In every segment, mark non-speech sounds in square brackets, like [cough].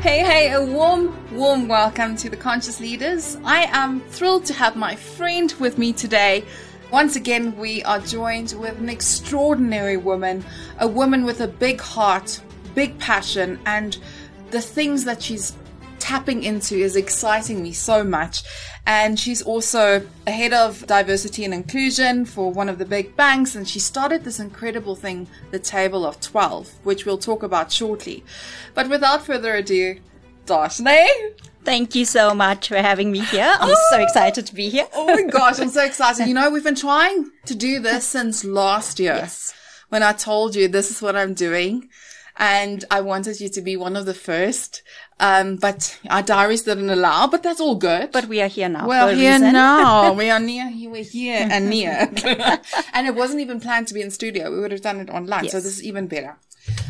Hey, hey, a warm, warm welcome to the Conscious Leaders. I am thrilled to have my friend with me today. Once again, we are joined with an extraordinary woman, a woman with a big heart, big passion, and the things that she's tapping into is exciting me so much. And she's also a head of diversity and inclusion for one of the big banks. And she started this incredible thing, the Table of 12, which we'll talk about shortly. But without further ado, Dharshni. Thank you so much for having me here. I'm Oh. so [gasps] excited to be here. Oh my gosh, I'm so [laughs] excited. You know, we've been trying to do this since last year. Yes. When I told you this is what I'm doing. And I wanted you to be one of the first. Um, but our diaries didn't allow, but that's all good. But we are here now. A here reason. now. [laughs] We are near. We're here and near. [laughs] [laughs] and it wasn't even planned to be in studio. We would have done it online. So this is even better.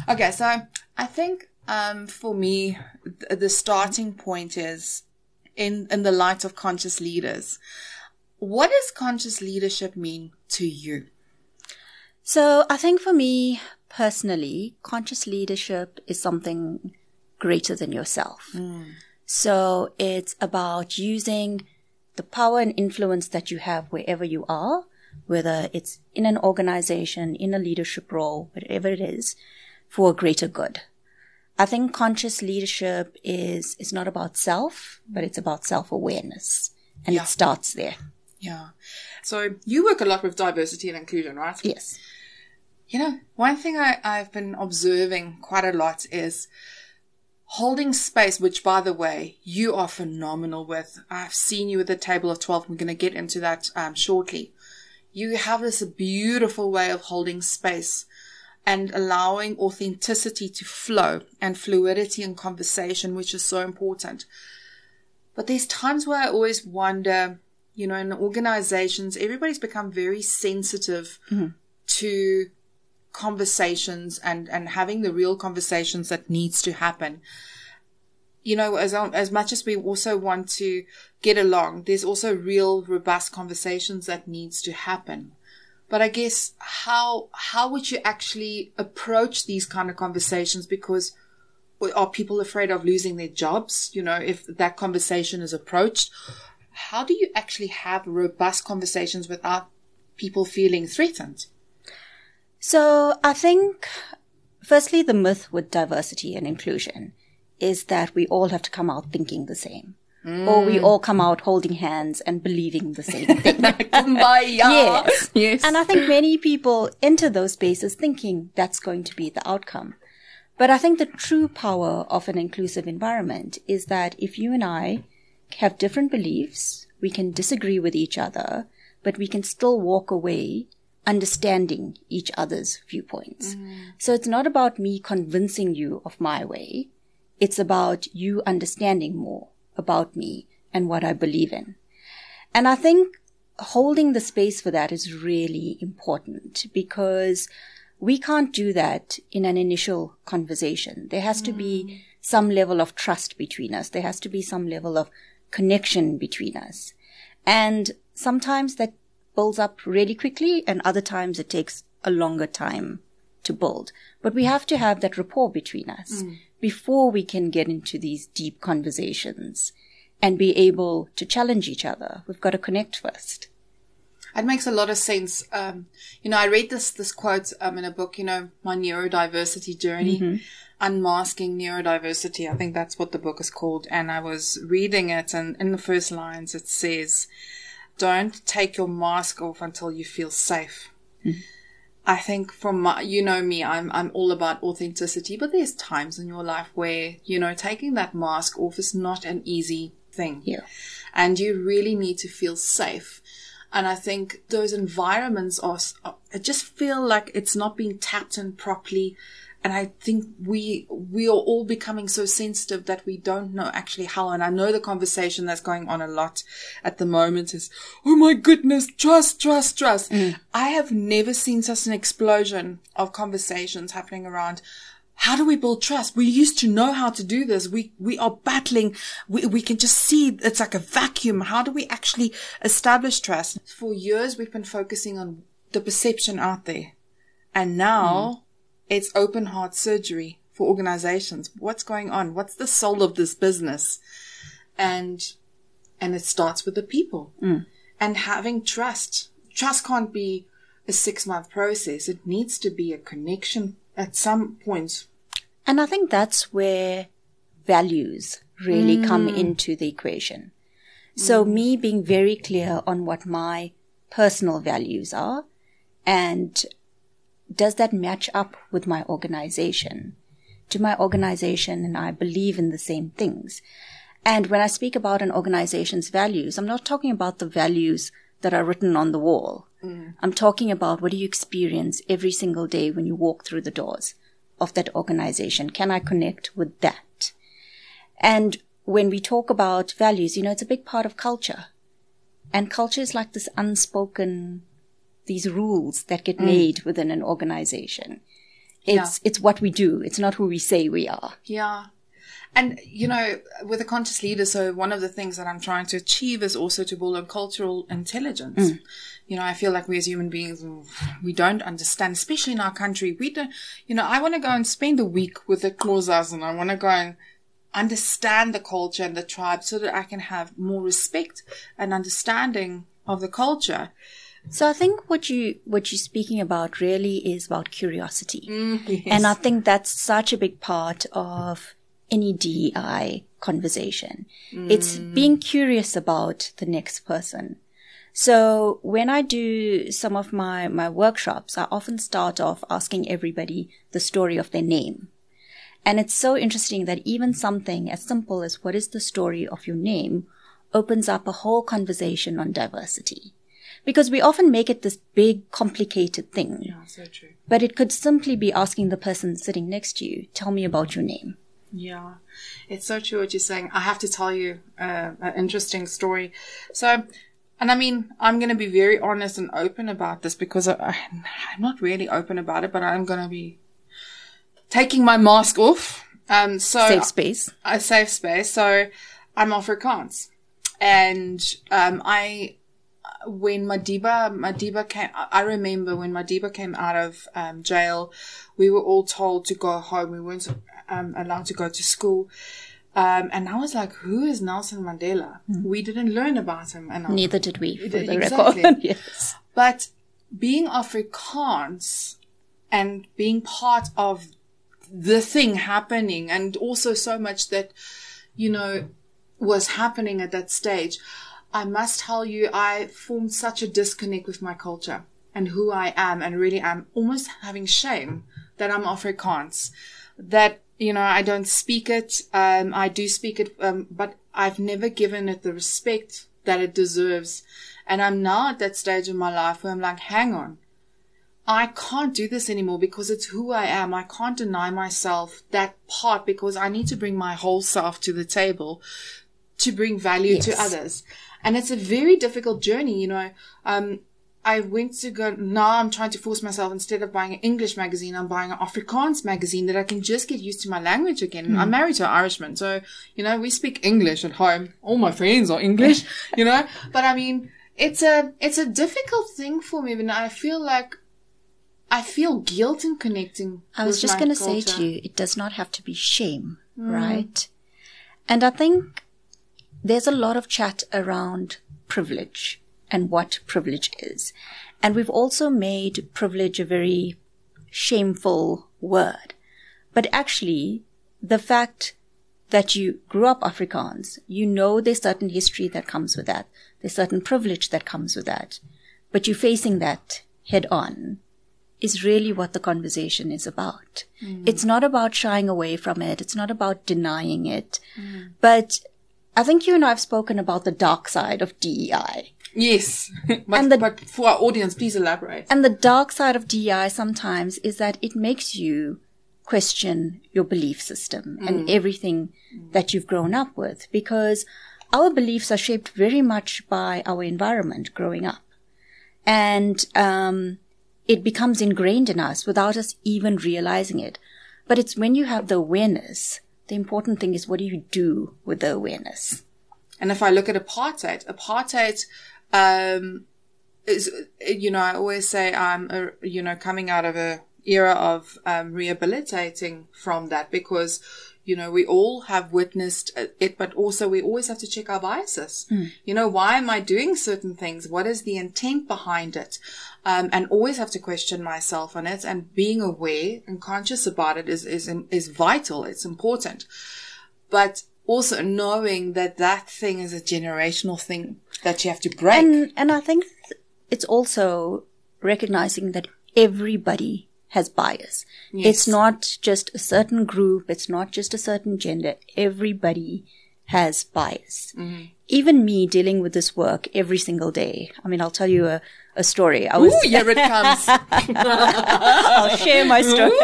Okay. So I think, um, for me, th- the starting point is in, in the light of conscious leaders. What does conscious leadership mean to you? So I think for me personally, conscious leadership is something greater than yourself. Mm. So it's about using the power and influence that you have wherever you are, whether it's in an organization, in a leadership role, whatever it is, for a greater good. I think conscious leadership is, is not about self, but it's about self-awareness. And Yeah. it starts there. Yeah. So you work a lot with diversity and inclusion, right? Yes. You know, one thing I, I've been observing quite a lot is holding space, which by the way, you are phenomenal with. I've seen you at the table of 12. We're going to get into that um, shortly. You have this beautiful way of holding space and allowing authenticity to flow and fluidity in conversation, which is so important. But there's times where I always wonder, you know, in organizations, everybody's become very sensitive to conversations and and having the real conversations that needs to happen. You know as um, as much as we also want to get along there's also real robust conversations that needs to happen. But i guess how how would you actually approach these kind of conversations? Because are people afraid of losing their jobs you know if that conversation is approached? How do you actually have robust conversations without people feeling threatened So I think, firstly, the myth with diversity and inclusion is that we all have to come out thinking the same. Or we all come out holding hands and believing the same [laughs] thing. Yes. Yes. And I think many people enter those spaces thinking that's going to be the outcome. But I think the true power of an inclusive environment is that if you and I have different beliefs, we can disagree with each other, but we can still walk away understanding each other's viewpoints. Mm. So it's not about me convincing you of my way. It's about you understanding more about me and what I believe in. And I think holding the space for that is really important because we can't do that in an initial conversation. There has to be mm. some level of trust between us. There has to be some level of connection between us. And sometimes that builds up really quickly and other times it takes a longer time to build. But we have to have that rapport between us before we can get into these deep conversations and be able to challenge each other. We've got to connect first. It makes a lot of sense. Um, you know, I read this this quote um, in a book. You know, my neurodiversity journey, unmasking neurodiversity. I think that's what the book is called. And I was reading it, and in the first lines it says, "Don't take your mask off until you feel safe." Hmm. I think from my, you know me, I'm, I'm all about authenticity, but there's times in your life where, you know, taking that mask off is not an easy thing. Yeah. And you really need to feel safe. And I think those environments are, are I just feel like it's not being tapped in properly. And I think we, we are all becoming so sensitive that we don't know actually how. And I know the conversation that's going on a lot at the moment is, Oh my goodness, trust, trust, trust. Mm. I have never seen such an explosion of conversations happening around. How do we build trust? We used to know how to do this. We, we are battling. We, we can just see it's like a vacuum. How do we actually establish trust? For years, we've been focusing on the perception out there. And now mm. It's open heart surgery for organizations. What's going on? What's the soul of this business? And, and it starts with the people mm. and having trust. Trust can't be a six month process. It needs to be a connection at some point. And I think that's where values really come mm. into the equation. So mm. me being very clear on what my personal values are and does that match up with my organization? Do my organization and I believe in the same things? And when I speak about an organization's values, I'm not talking about the values that are written on the wall. Mm. I'm talking about what do you experience every single day when you walk through the doors of that organization? Can I connect with that? And when we talk about values, you know, it's a big part of culture. And culture is like this unspoken, these rules that get mm. made within an organization. It's, it's what we do. It's not who we say we are. Yeah. And, you know, with a conscious leader, so one of the things that I'm trying to achieve is also to build a cultural intelligence. Mm. You know, I feel like we as human beings, we don't understand, especially in our country. We don't, you know, I want to go and spend a week with the Xhosas and I want to go and understand the culture and the tribe so that I can have more respect and understanding of the culture. So I think what you what you're speaking about really is about curiosity, mm, and I think that's such a big part of any DEI conversation. Mm. It's being curious about the next person. So when I do some of my my workshops, I often start off asking everybody the story of their name. And it's so interesting that even something as simple as what is the story of your name opens up a whole conversation on diversity. Because we often make it this big, complicated thing. Yeah, so true. But it could simply be asking the person sitting next to you, tell me about your name. Yeah, it's so true what you're saying. I have to tell you uh, an interesting story. So, and I mean, I'm going to be very honest and open about this because I, I'm not really open about it, but I'm going to be taking my mask off. Um, so Safe space. a safe space. So I'm Afrikaans, and um, I when Madiba Madiba came, I remember when Madiba came out of um, jail, we were all told to go home. We weren't um, allowed to go to school. Um, and I was like, who is Nelson Mandela? We didn't learn about him. And I, Neither did we, for the Exactly. record. [laughs] yes. but being Afrikaans and being part of the thing happening and also so much that, you know, was happening at that stage, I must tell you, I formed such a disconnect with my culture and who I am and really am almost having shame that I'm Afrikaans, that, you know, I don't speak it. Um, I do speak it, um, but I've never given it the respect that it deserves. And I'm now at that stage in my life where I'm like, hang on. I can't do this anymore because it's who I am. I can't deny myself that part because I need to bring my whole self to the table to bring value to others. And it's a very difficult journey, you know. Um, I went to go, now I'm trying to force myself instead of buying an English magazine, I'm buying an Afrikaans magazine that I can just get used to my language again. I'm married to an Irishman. So, you know, we speak English at home. All my friends are English, [laughs] you know, but I mean, it's a, it's a difficult thing for me. And I feel like I feel guilt in connecting. I was just going to say to you, it does not have to be shame, right? And I think there's a lot of chat around privilege and what privilege is. And we've also made privilege a very shameful word. But actually, the fact that you grew up Afrikaans, you know there's certain history that comes with that. There's certain privilege that comes with that. But you're facing that head on is really what the conversation is about. Mm. It's not about shying away from it. It's not about denying it. Mm. But I think you and I have spoken about the dark side of DEI. Yes. [laughs] but, And the- but for our audience, please elaborate. And the dark side of DEI sometimes is that it makes you question your belief system and everything that you've grown up with because our beliefs are shaped very much by our environment growing up. And, um, it becomes ingrained in us without us even realizing it. But it's when you have the awareness, the important thing is what do you do with the awareness? And if I look at apartheid, apartheid, um, is, you know, I always say I'm, a, you know, coming out of a era of um, rehabilitating from that because you know we all have witnessed it but also we always have to check our biases. You know why am i doing certain things? What is the intent behind it? Um, and always have to question myself on it and being aware and conscious about it is is is vital. It's important. But also knowing that that thing is a generational thing that you have to break. And and I think it's also recognizing that everybody has bias. It's not just a certain group. It's not just a certain gender. Everybody has bias. Even me dealing with this work every single day. I mean, I'll tell you a, a story. I was, Ooh, here it comes [laughs] I'll share my story.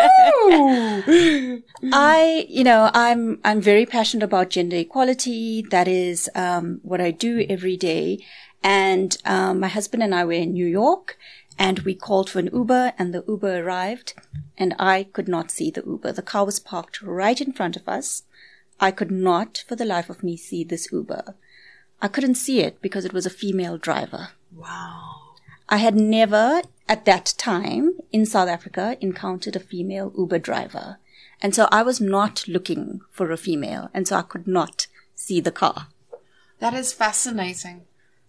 I, you know, I'm, I'm very passionate about gender equality. That is, um, what I do every day. And, um, my husband and I were in New York and we called for an Uber and the Uber arrived and I could not see the Uber. The car was parked right in front of us. I could not for the life of me see this Uber. I couldn't see it because it was a female driver. wow I had never at that time in South Africa encountered a female Uber driver. And so I was not looking for a female. And so I could not see the car. That is fascinating.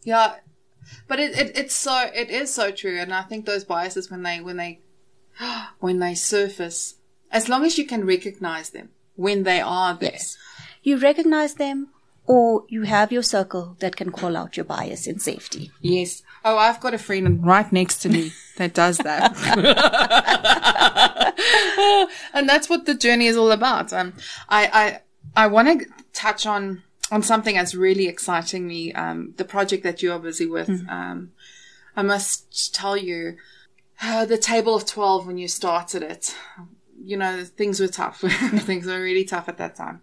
Yeah. But it, it it's so it is so true and I think those biases when they when they [gasps] when they surface as long as you can recognize them when they are there. Yes. You recognize them or you have your circle that can call out your bias in safety. Yes. Oh, I've got a friend right next to me that does that. [laughs] and that's what the journey is all about. Um, I, I, I want to touch on, on something that's really exciting me. Um, the project that you are busy with. Um, I must tell you, uh, the table of 12 when you started it, you know, things were tough. [laughs] things were really tough at that time.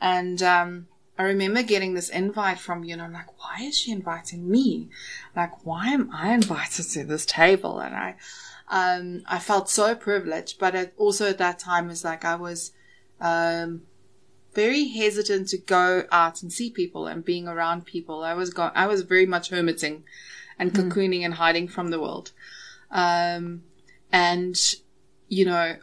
And, um, I remember getting this invite from you, and I'm like, why is she inviting me? Like, why am I invited to this table? And I, um, I felt so privileged, but it also at that time was like I was, um, very hesitant to go out and see people and being around people. I was go- I was very much hermiting and cocooning and hiding from the world. Um, and, you know,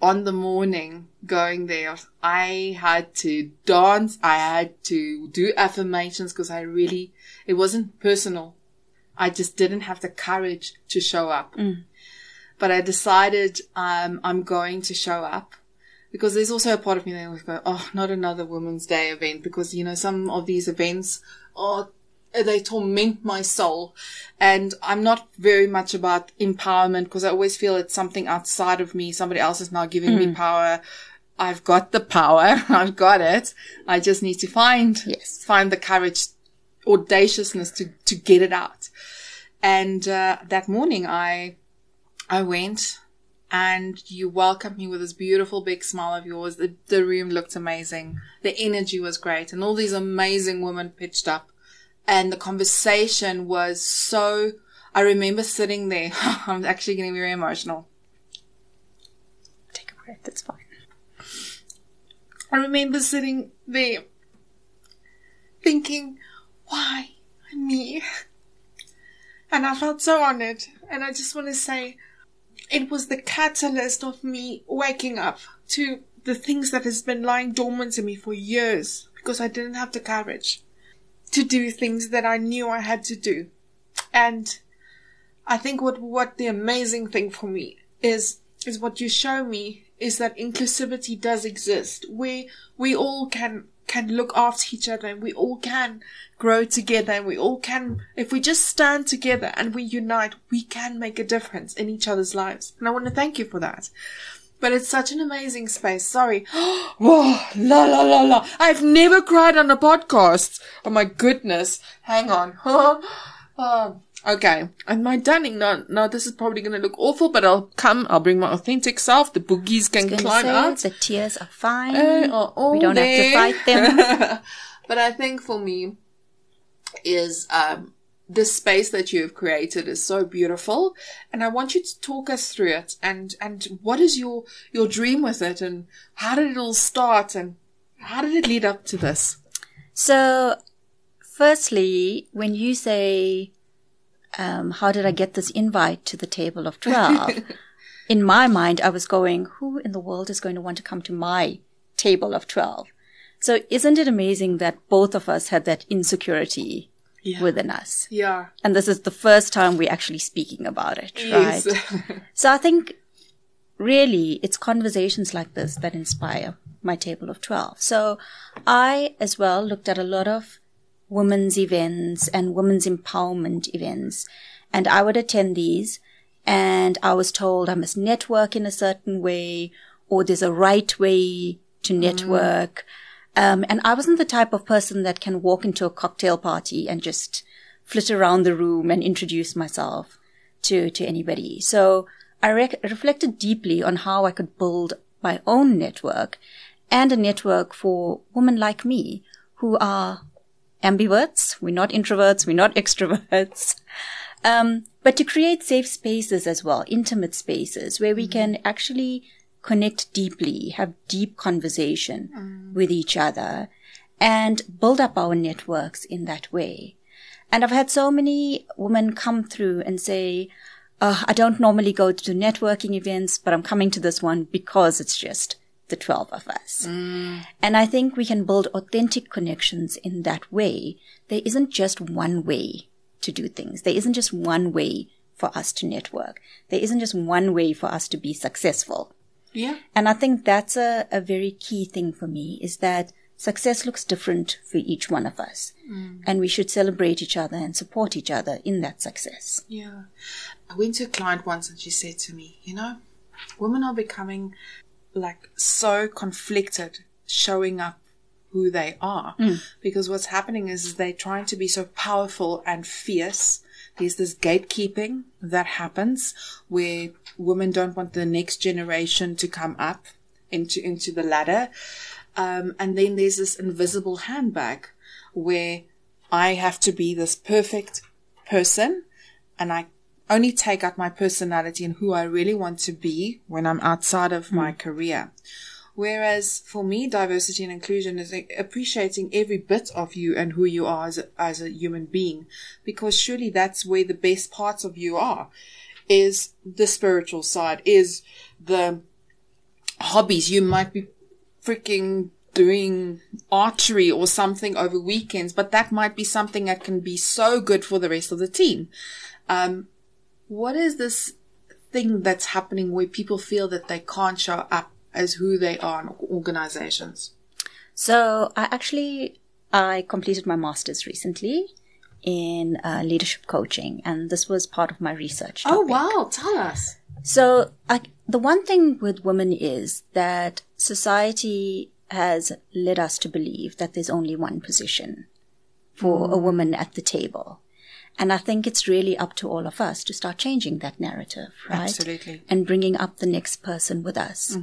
on the morning going there, I had to dance. I had to do affirmations because I really, it wasn't personal. I just didn't have the courage to show up. But I decided, um, I'm going to show up because there's also a part of me that would go, oh, not another Women's Day event because, you know, some of these events are, they torment my soul. And I'm not very much about empowerment because I always feel it's something outside of me. Somebody else is now giving me power. I've got the power. [laughs] I've got it. I just need to find, Yes. find the courage, audaciousness to, to get it out. And, uh, that morning I, I went and you welcomed me with this beautiful big smile of yours. The, the room looked amazing. The energy was great and all these amazing women pitched up and the conversation was so, I remember sitting there. [laughs] I'm actually getting very emotional. Take a breath, it's fine. I remember sitting there thinking, why me? And I felt so honored. And I just want to say, it was the catalyst of me waking up to the things that has been lying dormant in me for years because I didn't have the courage to do things that I knew I had to do. And I think what, what the amazing thing for me is, is what you show me is that inclusivity does exist. where we all can, can look after each other and we all can grow together and we all can, if we just stand together and we unite, we can make a difference in each other's lives. And I want to thank you for that. But it's such an amazing space. Sorry. [gasps] Whoa, la la la la. I've never cried on a podcast. Oh my goodness. Hang on. [laughs] oh, okay. And my darling, now, now this is probably going to look awful, but I'll come. I'll bring my authentic self. The boogies can climb say, out. The tears are fine. They are all we don't there. have to fight them. [laughs] but I think for me is um, this space that you have created is so beautiful, and I want you to talk us through it. And and what is your your dream with it, and how did it all start, and how did it lead up to this? So, firstly, when you say, um, how did I get this invite to the table of 12? [laughs] in my mind, I was going, who in the world is going to want to come to my table of 12? So isn't it amazing that both of us had that insecurity Yeah. within us? Yeah. And this is the first time we're actually speaking about it, right? [laughs] So I think really it's conversations like this that inspire my table of 12. So I as well looked at a lot of women's events and women's empowerment events and I would attend these and I was told I must network in a certain way or there's a right way to network. Um, and I wasn't the type of person that can walk into a cocktail party and just flit around the room and introduce myself to, to anybody. So I reflected deeply on how I could build my own network and a network for women like me who are ambiverts. We're not introverts. We're not [laughs] extroverts. Um, but to create safe spaces as well, intimate spaces where we can actually connect deeply, have deep conversation with each other and build up our networks in that way. And I've had so many women come through and say, uh, I don't normally go to networking events, but I'm coming to this one because it's just the 12 of us. Mm. And I think we can build authentic connections in that way. There isn't just one way to do things. There isn't just one way for us to network. There isn't just one way for us to be successful. yeah. And I think that's a, a very key thing for me is that success looks different for each one of us. Mm. And we should celebrate each other and support each other in that success. Yeah. I went to a client once and she said to me, you know, women are becoming like so conflicted showing up who they are because what's happening is, is they're trying to be so powerful and fierce. There's this gatekeeping that happens where women don't want the next generation to come up into, into the ladder. Um, and then there's this invisible handbag where I have to be this perfect person and I only take out my personality and who I really want to be when I'm outside of my career. Whereas for me, diversity and inclusion is appreciating every bit of you and who you are as a, as a human being, because surely that's where the best parts of you are, is the spiritual side, is the hobbies. You might be freaking doing archery or something over weekends, but that might be something that can be so good for the rest of the team. Um, what is this thing that's happening where people feel that they can't show up as who they are in organizations? So I actually, I completed my master's recently in uh, leadership coaching and this was part of my research. topic. wow. Tell us. So I, the one thing with women is that society has led us to believe that there's only one position for a woman at the table. And I think it's really up to all of us to start changing that narrative, right? Absolutely. And bringing up the next person with us.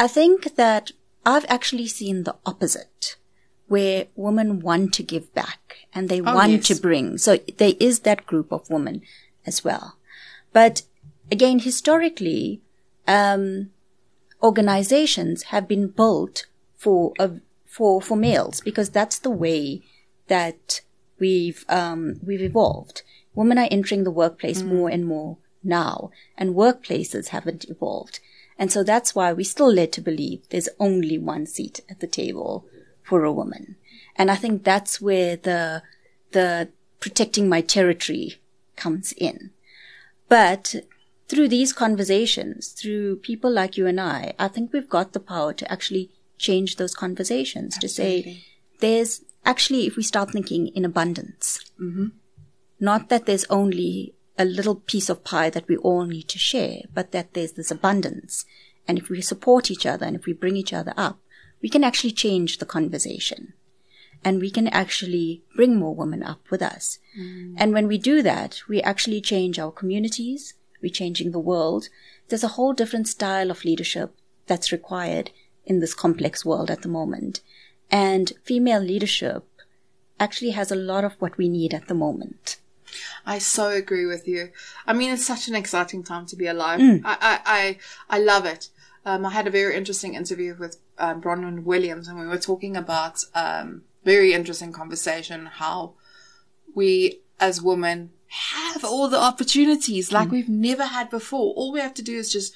I think that I've actually seen the opposite, where women want to give back and they want yes. to bring. So there is that group of women as well. But again, historically, um, organizations have been built for a, for for males because that's the way that we've um, we've evolved. Women are entering the workplace more and more now, and workplaces haven't evolved, and so that's why we're still led to believe there's only one seat at the table for a woman. And I think that's where the the protecting my territory comes in. But through these conversations, through people like you and I, I think we've got the power to actually change those conversations to say there's actually, if we start thinking in abundance, mm-hmm. not that there's only a little piece of pie that we all need to share, but that there's this abundance. And if we support each other and if we bring each other up, we can actually change the conversation and we can actually bring more women up with us. Mm. And when we do that, we actually change our communities, we're changing the world. There's a whole different style of leadership that's required in this complex world at the moment. And female leadership actually has a lot of what we need at the moment. I so agree with you. I mean, it's such an exciting time to be alive. Mm. I, I, I, I love it. Um, I had a very interesting interview with um, Bronwyn Williams, and we were talking about um, very interesting conversation how we as women have all the opportunities like we've never had before. All we have to do is just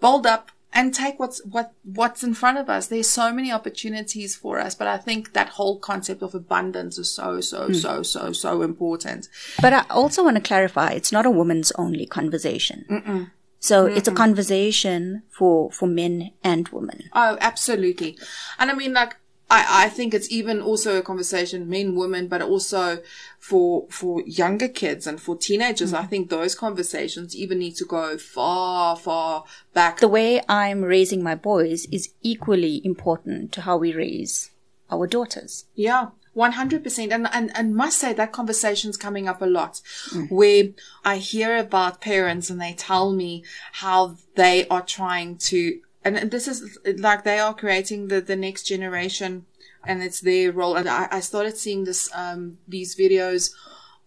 bold up and take what's what what's in front of us. There's so many opportunities for us, but I think that whole concept of abundance is so so hmm. so so so important. But I also want to clarify: it's not a woman's only conversation. So it's a conversation for for men and women. Oh, absolutely. And I mean, like, I, I think it's even also a conversation, men, women, but also for, for younger kids and for teenagers. I mm. think those conversations even need to go far, far back. The way I'm raising my boys is equally important to how we raise our daughters. Yeah. 100% and, and and must say that conversation's coming up a lot mm. where I hear about parents and they tell me how they are trying to and this is like they are creating the the next generation and it's their role and I, I started seeing this um these videos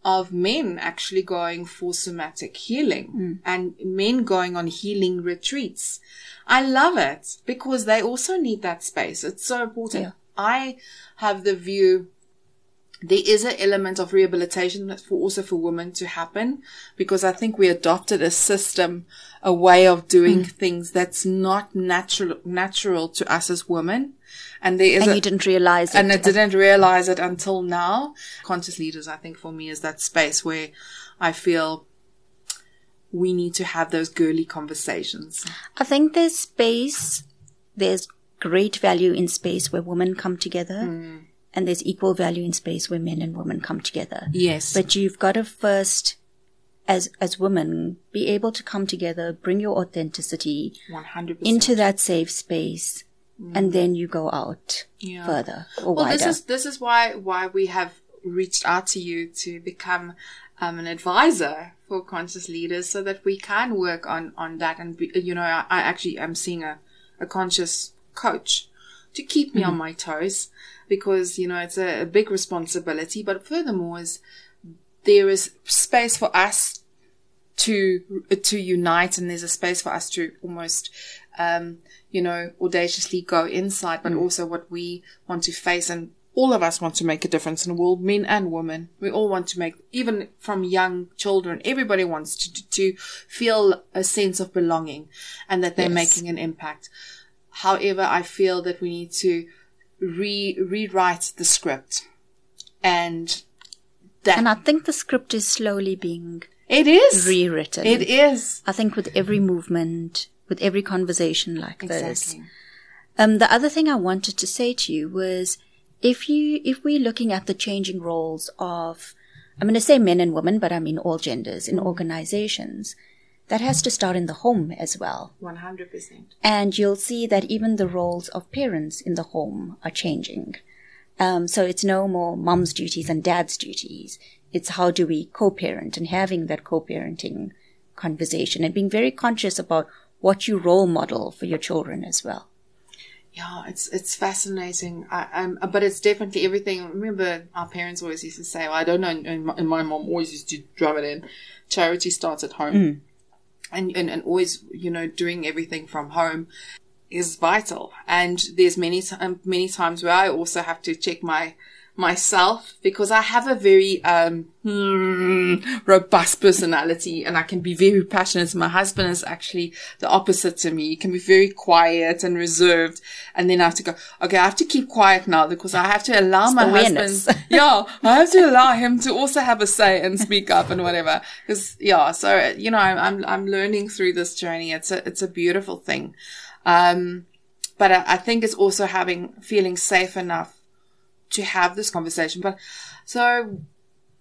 of men actually going for somatic healing and men going on healing retreats. I love it because they also need that space. It's so important. Yeah. I have the view there is an element of rehabilitation that's for also for women to happen because I think we adopted a system, a way of doing mm. things that's not natural natural to us as women. And there is And a, you didn't realize it. and I didn't realize it until now. Conscious leaders, I think for me is that space where I feel we need to have those girly conversations. I think there's space, there's great value in space where women come together, mm. And there's equal value in space where men and women come together. Yes. But you've got to first, as as women, be able to come together, bring your authenticity 100%. into that safe space, and then you go out Yeah. further or Well, wider. this is this is why why we have reached out to you to become um, an advisor for conscious leaders, so that we can work on on that. And be, you know, I, I actually am seeing a a conscious coach to keep me on mm-hmm. my toes because you know it's a, a big responsibility. But furthermore, is there is space for us to uh, to unite and there's a space for us to almost um you know audaciously go inside. But mm. also what we want to face and all of us want to make a difference in the world men and women. We all want to make even from young children everybody wants to to feel a sense of belonging and that they're Yes. making an impact however i feel that we need to re rewrite the script and that and I think the script is slowly being it is rewritten. it is I think with every movement, with every conversation like this. exactly Um, the other thing I wanted to say to you was if you, if we're looking at the changing roles of, I'm going to say men and women, but I mean all genders in organizations, that has to start in the home as well. 100% And you'll see that even the roles of parents in the home are changing. Um, so it's no more mom's duties and dad's duties. It's how do we co-parent and having that co-parenting conversation and being very conscious about what you role model for your children as well. Yeah, it's it's fascinating. I, um, but it's definitely everything. Remember, our parents always used to say, well, "I don't know," and my, and my mom always used to drum it in. Charity starts at home, and, and and always, you know, doing everything from home is vital. And there's many many times where I also have to check my myself because I have a very um hmm, robust personality and I can be very passionate. My husband is actually the opposite to me. He can be very quiet and reserved. And then I have to go, okay, I have to keep quiet now because I have to allow my awareness. husband, yeah, I have to allow him to also have a say and speak up and whatever. Cause yeah, so, you know, I'm, I'm, I'm learning through this journey. It's a, it's a beautiful thing. Um, but I, I think it's also having, feeling safe enough to have this conversation. But so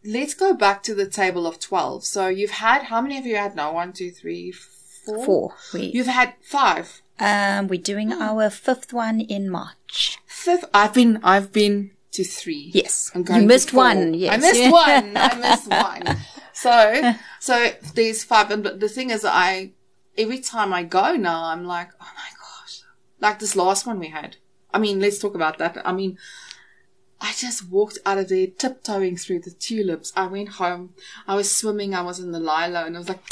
let's go back to the table of 12. So you've had, how many have you had now? One, two, three, four. Four. We, You've had five. um, we're doing our fifth one in March. Fifth. I've been, I've been to three. Yes. I'm You going to missed one, yes. I missed [laughs] one. I missed one. So, [laughs] so there's five. And but the thing is, I, every time I go now, I'm like, oh my gosh, like this last one we had. I mean, let's talk about that. I mean, I just walked out of there tiptoeing through the tulips. I went home. I was swimming. I was in the lilo and I was like,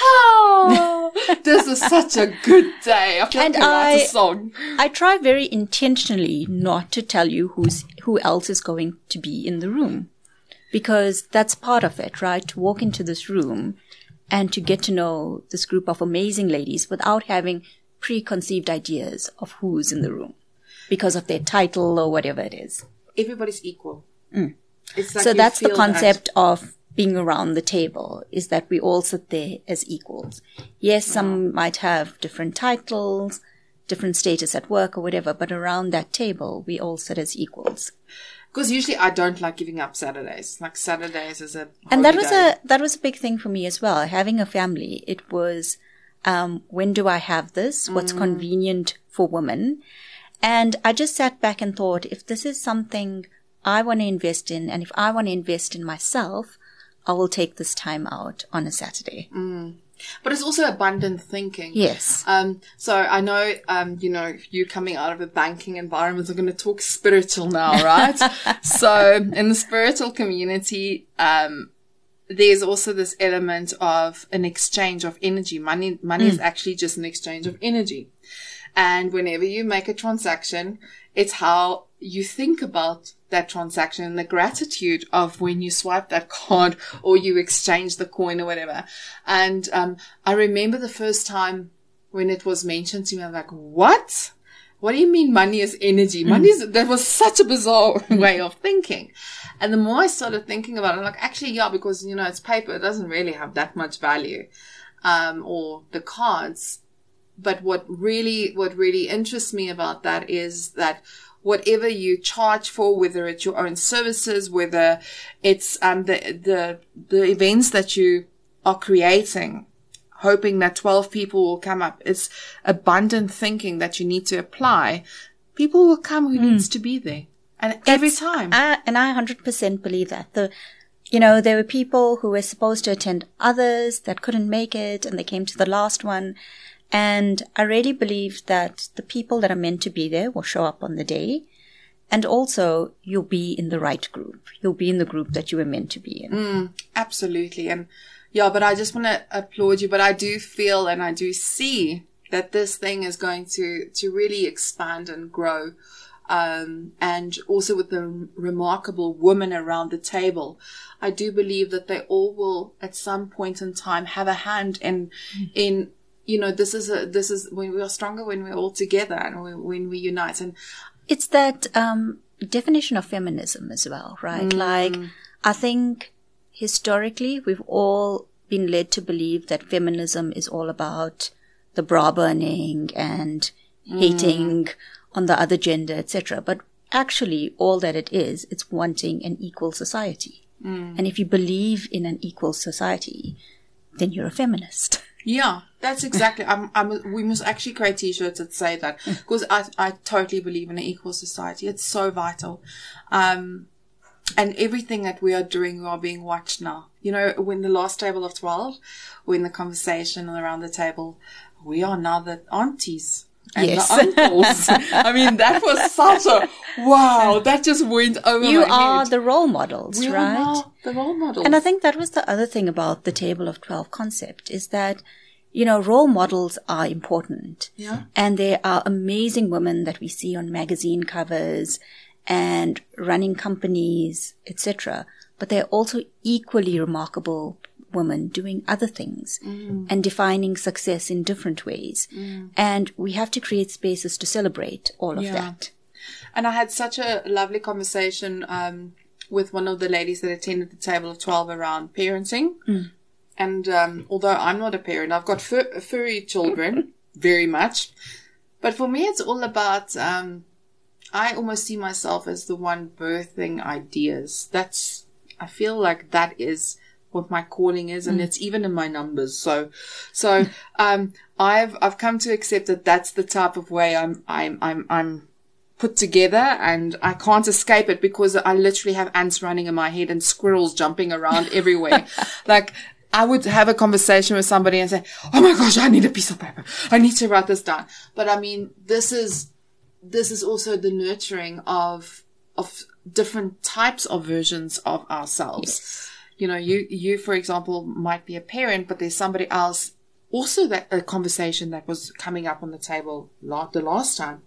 oh, [laughs] this is such a good day. I And I write I- a song. I try very intentionally not to tell you who's who else is going to be in the room, because that's part of it, right? To walk into this room and to get to know this group of amazing ladies without having preconceived ideas of who's in the room because of their title or whatever it is. Everybody's equal. Mm. Like so that's the concept that- of being around the table is that we all sit there as equals. Yes, some might have different titles, different status at work or whatever, but around that table, we all sit as equals. Because usually I don't like giving up Saturdays. Like Saturdays is a And that was holiday. a that was a big thing for me as well. Having a family, it was um, when do I have this? What's convenient for women? And I just sat back and thought, if this is something I want to invest in, and if I want to invest in myself, I will take this time out on a Saturday. But it's also abundant thinking. Yes. Um, so I know, um, you know, you coming out of a banking environment, we're going to talk spiritual now, [laughs] right? so in the spiritual community, um, there's also this element of an exchange of energy. Money, money is actually just an exchange of energy. And whenever you make a transaction, it's how you think about that transaction and the gratitude of when you swipe that card [laughs] or you exchange the coin or whatever. And um, I remember the first time when it was mentioned to me, I'm like, what? What do you mean money is energy? Money is, that was such a bizarre [laughs] way of thinking. And the more I started thinking about it, I'm like, actually, yeah, because, you know, it's paper. It doesn't really have that much value. Um, or the cards. But what really, what really interests me about that is that whatever you charge for, whether it's your own services, whether it's, um, the, the, the events that you are creating, hoping that 12 people will come up. It's abundant thinking that you need to apply. People will come who needs to be there. And every time. I, and I 100% believe that. The, you know, there were people who were supposed to attend others that couldn't make it and they came to the last one. And I really believe that the people that are meant to be there will show up on the day. And also you'll be in the right group. You'll be in the group that you were meant to be in. Absolutely. And yeah, but I just want to applaud you. But I do feel and I do see that this thing is going to, to really expand and grow. Um, and also with the remarkable women around the table, I do believe that they all will at some point in time have a hand in, in, you know, this is a, this is when we are stronger when we're all together and when, when we unite. And It's that um, definition of feminism as well, right? Mm. Like, I think historically we've all been led to believe that feminism is all about the bra burning and mm. hating on the other gender, etc. But actually, all that it is, it's wanting an equal society. Mm. And if you believe in an equal society, then you're a feminist. [laughs] Yeah, that's exactly. I'm, I'm, we must actually create t-shirts that say that [laughs] because I, I totally believe in an equal society. It's so vital. Um, and everything that we are doing, we are being watched now. You know, when the last table of 12, when the conversation around the table, we are now the aunties. And Yes. the [laughs] uncles. I mean, that was such a wow. That just went over You are head. the role models, we right? are the role models. And I think that was the other thing about the table of 12 concept is that, you know, role models are important. Yeah. And there are amazing women that we see on magazine covers and running companies, etc. But they're also equally remarkable women doing other things and defining success in different ways. And we have to create spaces to celebrate all of Yeah. that. And I had such a lovely conversation um, with one of the ladies that attended the table of 12 around parenting. And um, although I'm not a parent, I've got fur- furry children, [laughs] very much. But for me, it's all about, um, I almost see myself as the one birthing ideas. That's, I feel like that is what my calling is and it's even in my numbers. So, so, um, I've, I've come to accept that that's the type of way I'm, I'm, I'm, I'm put together and I can't escape it because I literally have ants running in my head and squirrels jumping around [laughs] everywhere. like, I would have a conversation with somebody and say, Oh my gosh, I need a piece of paper. I need to write this down. But I mean, this is, this is also the nurturing of, of different types of versions of ourselves. You know, you, you, for example, might be a parent, but there's somebody else also that a conversation that was coming up on the table la- the last time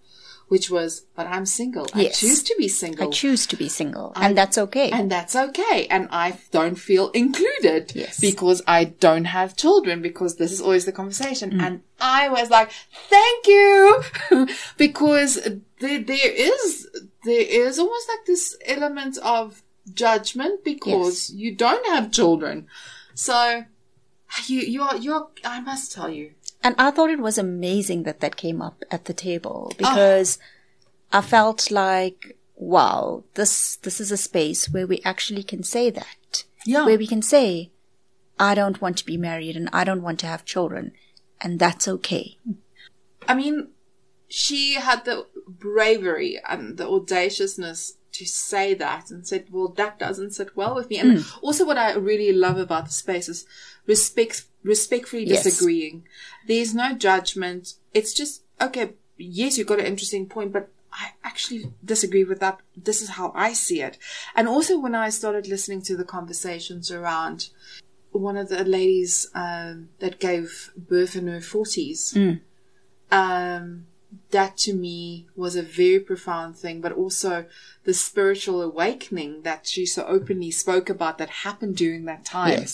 which was, but I'm single. I choose to be single. I choose to be single, and that's okay. and that's okay. And I don't feel included Yes. because I don't have children because this is always the conversation. Mm. And I was like, thank you. [laughs] because there, there is, there is almost like this element of judgment because you don't have children. So you, you're, you're, I must tell you. And I thought it was amazing that that came up at the table because I felt like, wow, this, this is a space where we actually can say that. Yeah. Where we can say, I don't want to be married and I don't want to have children. And that's okay. I mean, she had the bravery and the audaciousness to say that and said, well, that doesn't sit well with me. And also what I really love about the space is respect, respectfully Yes. disagreeing. There's no judgment. It's just, okay, yes, you've got an interesting point, but I actually disagree with that. This is how I see it. And also when I started listening to the conversations around one of the ladies um, that gave birth in her 40s, um, that to me was a very profound thing, but also the spiritual awakening that she so openly spoke about that happened during that time.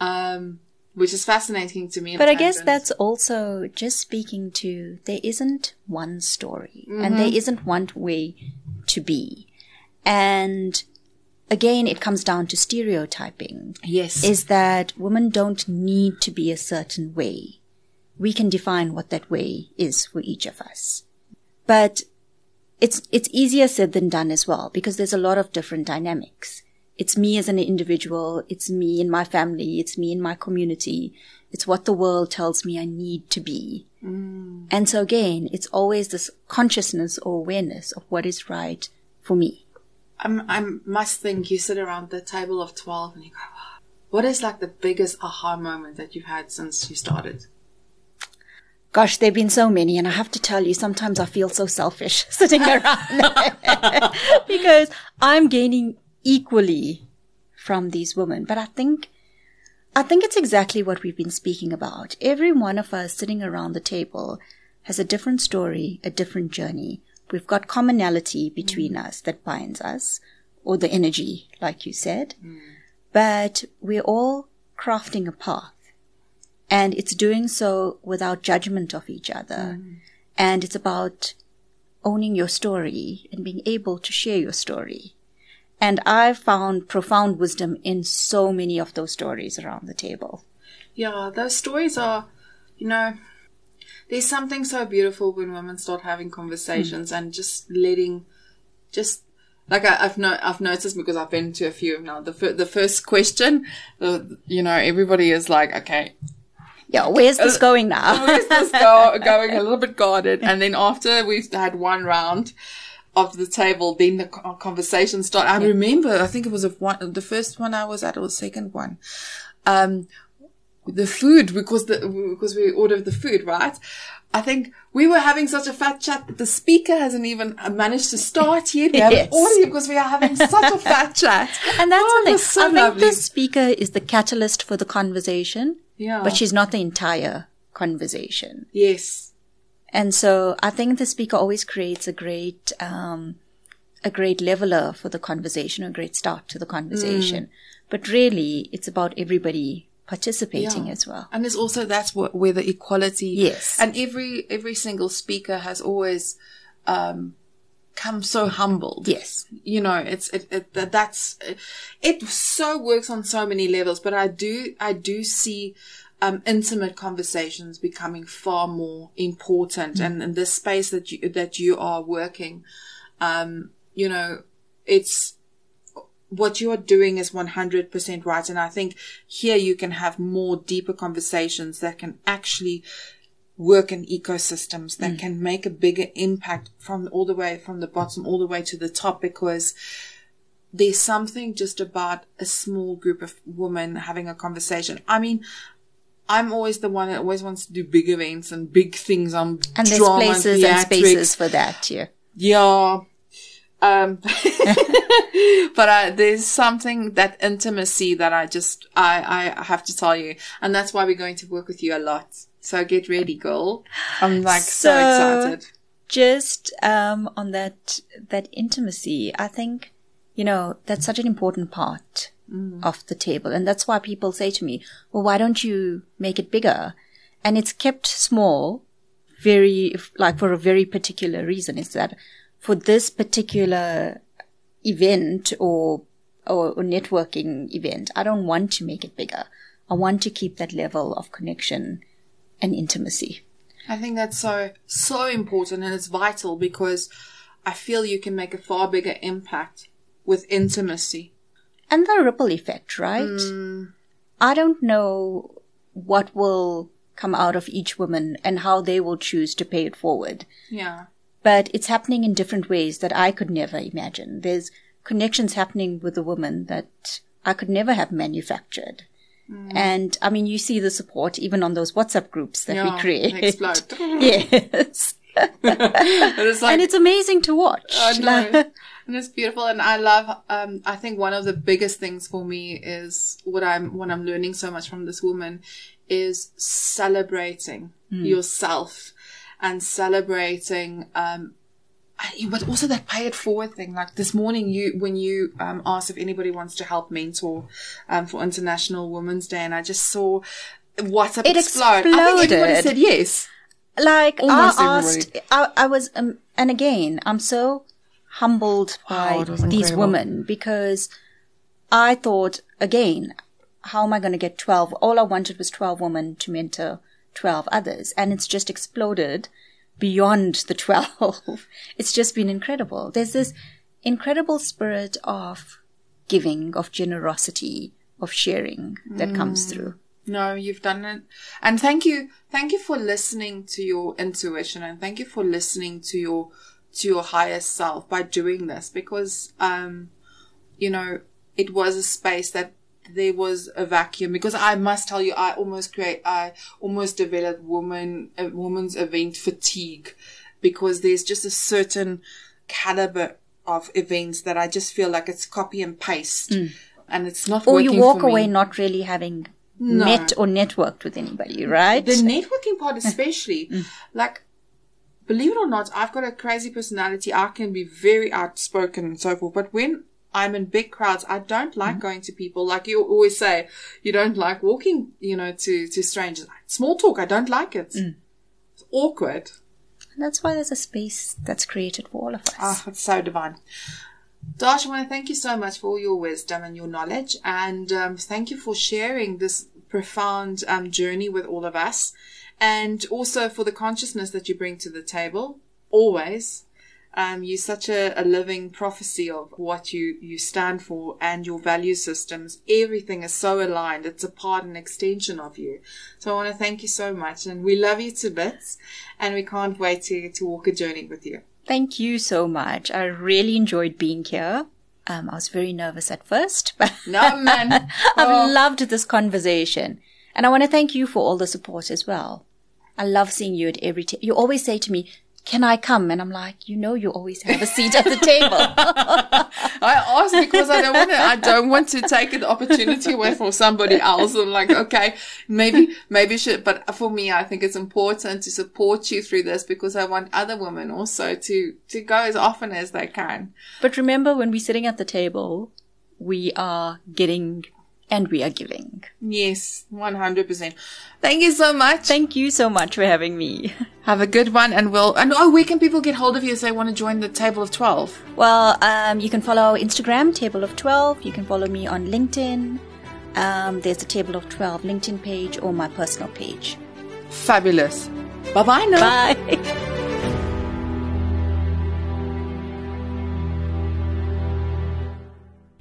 Um, which is fascinating to me. But I guess that's also just speaking to there isn't one story and there isn't one way to be. And again, it comes down to stereotyping. yes, Is that women don't need to be a certain way. We can define what that way is for each of us. But it's, it's easier said than done as well because there's a lot of different dynamics. It's me as an individual. It's me in my family. It's me in my community. It's what the world tells me I need to be. Mm. And so again, it's always this consciousness or awareness of what is right for me. I'm, I must think you sit around the table of 12 and you go, what is like the biggest aha moment that you've had since you started? Gosh, there have been so many, and I have to tell you, sometimes I feel so selfish [laughs] sitting around [laughs] because I'm gaining equally from these women. But I think, I think it's exactly what we've been speaking about. Every one of us sitting around the table has a different story, a different journey. We've got commonality between mm. us that binds us, or the energy, like you said. But we're all crafting a path and it's doing so without judgment of each other. Mm. And it's about owning your story and being able to share your story. And I've found profound wisdom in so many of those stories around the table. Yeah, those stories are, you know, there's something so beautiful when women start having conversations hmm. and just letting, just like I, I've no, I've noticed because I've been to a few of now. The fir- the first question, the, you know, everybody is like, okay, Yeah, where's this going now? where's this [laughs] go, going? A little bit guarded, and then after we've had one round of the table, then the conversation started. I remember, I think it was one, the first one I was at, or the second one. Um, the food because the because we ordered the food right. I think we were having such a fat chat that the speaker hasn't even managed to start [laughs] yet. We haven't Yes. ordered because we are having such a fat chat. [laughs] And that's Oh, the thing. so I think lovely. the speaker is the catalyst for the conversation, Yeah. but she's not the entire conversation. yes. And so I think the speaker always creates a great, um, a great leveler for the conversation, a great start to the conversation. Mm. But really, it's about everybody participating Yeah. as well. And there's also that's what where the equality. Yes. And every every single speaker has always um come so humbled. Yes. You know, it's it, it that that's it so works on so many levels, but I do I do see um, intimate conversations becoming far more important, and in this space that you that you are working, um, you know, it's what you're doing is 100% right. And I think here you can have more deeper conversations that can actually work in ecosystems that can make a bigger impact from all the way from the bottom all the way to the top because there's something just about a small group of women having a conversation. I mean, I'm always the one that always wants to do big events and big things on And there's places and theatrics. spaces for that yeah. Yeah. Um, [laughs] [laughs] but I, there's something that intimacy that I just, I, I have to tell you. And that's why we're going to work with you a lot. So get ready, girl. I'm like so, So- excited. just um, on that that intimacy, I think you know that's such an important part mm. of the table, and that's why people say to me, "Well, why don't you make it bigger?" And it's kept small, very like for a very particular reason. Is that for this particular event or, or, or networking event, I don't want to make it bigger. I want to keep that level of connection and intimacy. I think that's so, so important and it's vital because I feel you can make a far bigger impact with intimacy. And the ripple effect, right? Mm. I don't know what will come out of each woman and how they will choose to pay it forward. Yeah. But it's happening in different ways that I could never imagine. There's connections happening with a woman that I could never have manufactured. Mm. And I mean, you see the support even on those WhatsApp groups that yeah, we create. [laughs] [laughs] Yes. it's like, and it's amazing to watch. I know. [laughs] and it's beautiful. And I love, um, I think one of the biggest things for me is what I'm, what I'm learning so much from this woman is celebrating mm. yourself and celebrating, um, but also that pay it forward thing. Like this morning, you when you um, asked if anybody wants to help mentor um, for International Women's Day, and I just saw WhatsApp it explode. Exploded. I think everybody said yes. Like Almost I asked, I, I was, um, and again, I'm so humbled by these women because I thought again, how am I going to get 12? All I wanted was 12 women to mentor 12 others. And it's just exploded beyond the 12. [laughs] it's just been incredible. There's this incredible spirit of giving, of generosity, of sharing that mm. comes through. No, you've done it. And thank you. Thank you for listening to your intuition and thank you for listening to your, to your higher self by doing this because, um, you know, it was a space that there was a vacuum because I must tell you, I almost create, I almost developed woman, a woman's event fatigue because there's just a certain caliber of events that I just feel like it's copy and paste mm. and it's not or you walk away not really having no. met or networked with anybody, right? The networking part, [laughs] especially, mm. like, believe it or not, I've got a crazy personality. I can be very outspoken and so forth. But when I'm in big crowds. I don't like mm-hmm. going to people. Like you always say, you don't like walking, you know, to, to strangers. Small talk. I don't like it. Mm. It's awkward. And that's why there's a space that's created for all of us. Ah, oh, it's so divine. Darsh, I want to thank you so much for all your wisdom and your knowledge. And um, thank you for sharing this profound um, journey with all of us. And also for the consciousness that you bring to the table. Always. Um, you're such a, a living prophecy of what you, you stand for and your value systems. Everything is so aligned. It's a part and extension of you. So I want to thank you so much and we love you to bits and we can't wait to, to walk a journey with you. Thank you so much. I really enjoyed being here. Um, I was very nervous at first, [laughs] but no, man. [laughs] I've oh. loved this conversation. And I want to thank you for all the support as well. I love seeing you at every, t- you always say to me, can I come? And I'm like, you know, you always have a seat at the table. [laughs] I asked because I don't want to, I don't want to take an opportunity away from somebody else. I'm like, okay, maybe, maybe should, but for me, I think it's important to support you through this because I want other women also to, to go as often as they can. But remember when we're sitting at the table, we are getting and we are giving. Yes, 100%. Thank you so much. Thank you so much for having me. [laughs] Have a good one and we'll, and oh, where can people get hold of you if they want to join the Table of 12? Well, um, you can follow our Instagram, Table of 12. You can follow me on LinkedIn. Um, there's the Table of 12 LinkedIn page or my personal page. Fabulous. Bye-bye now. Bye. [laughs]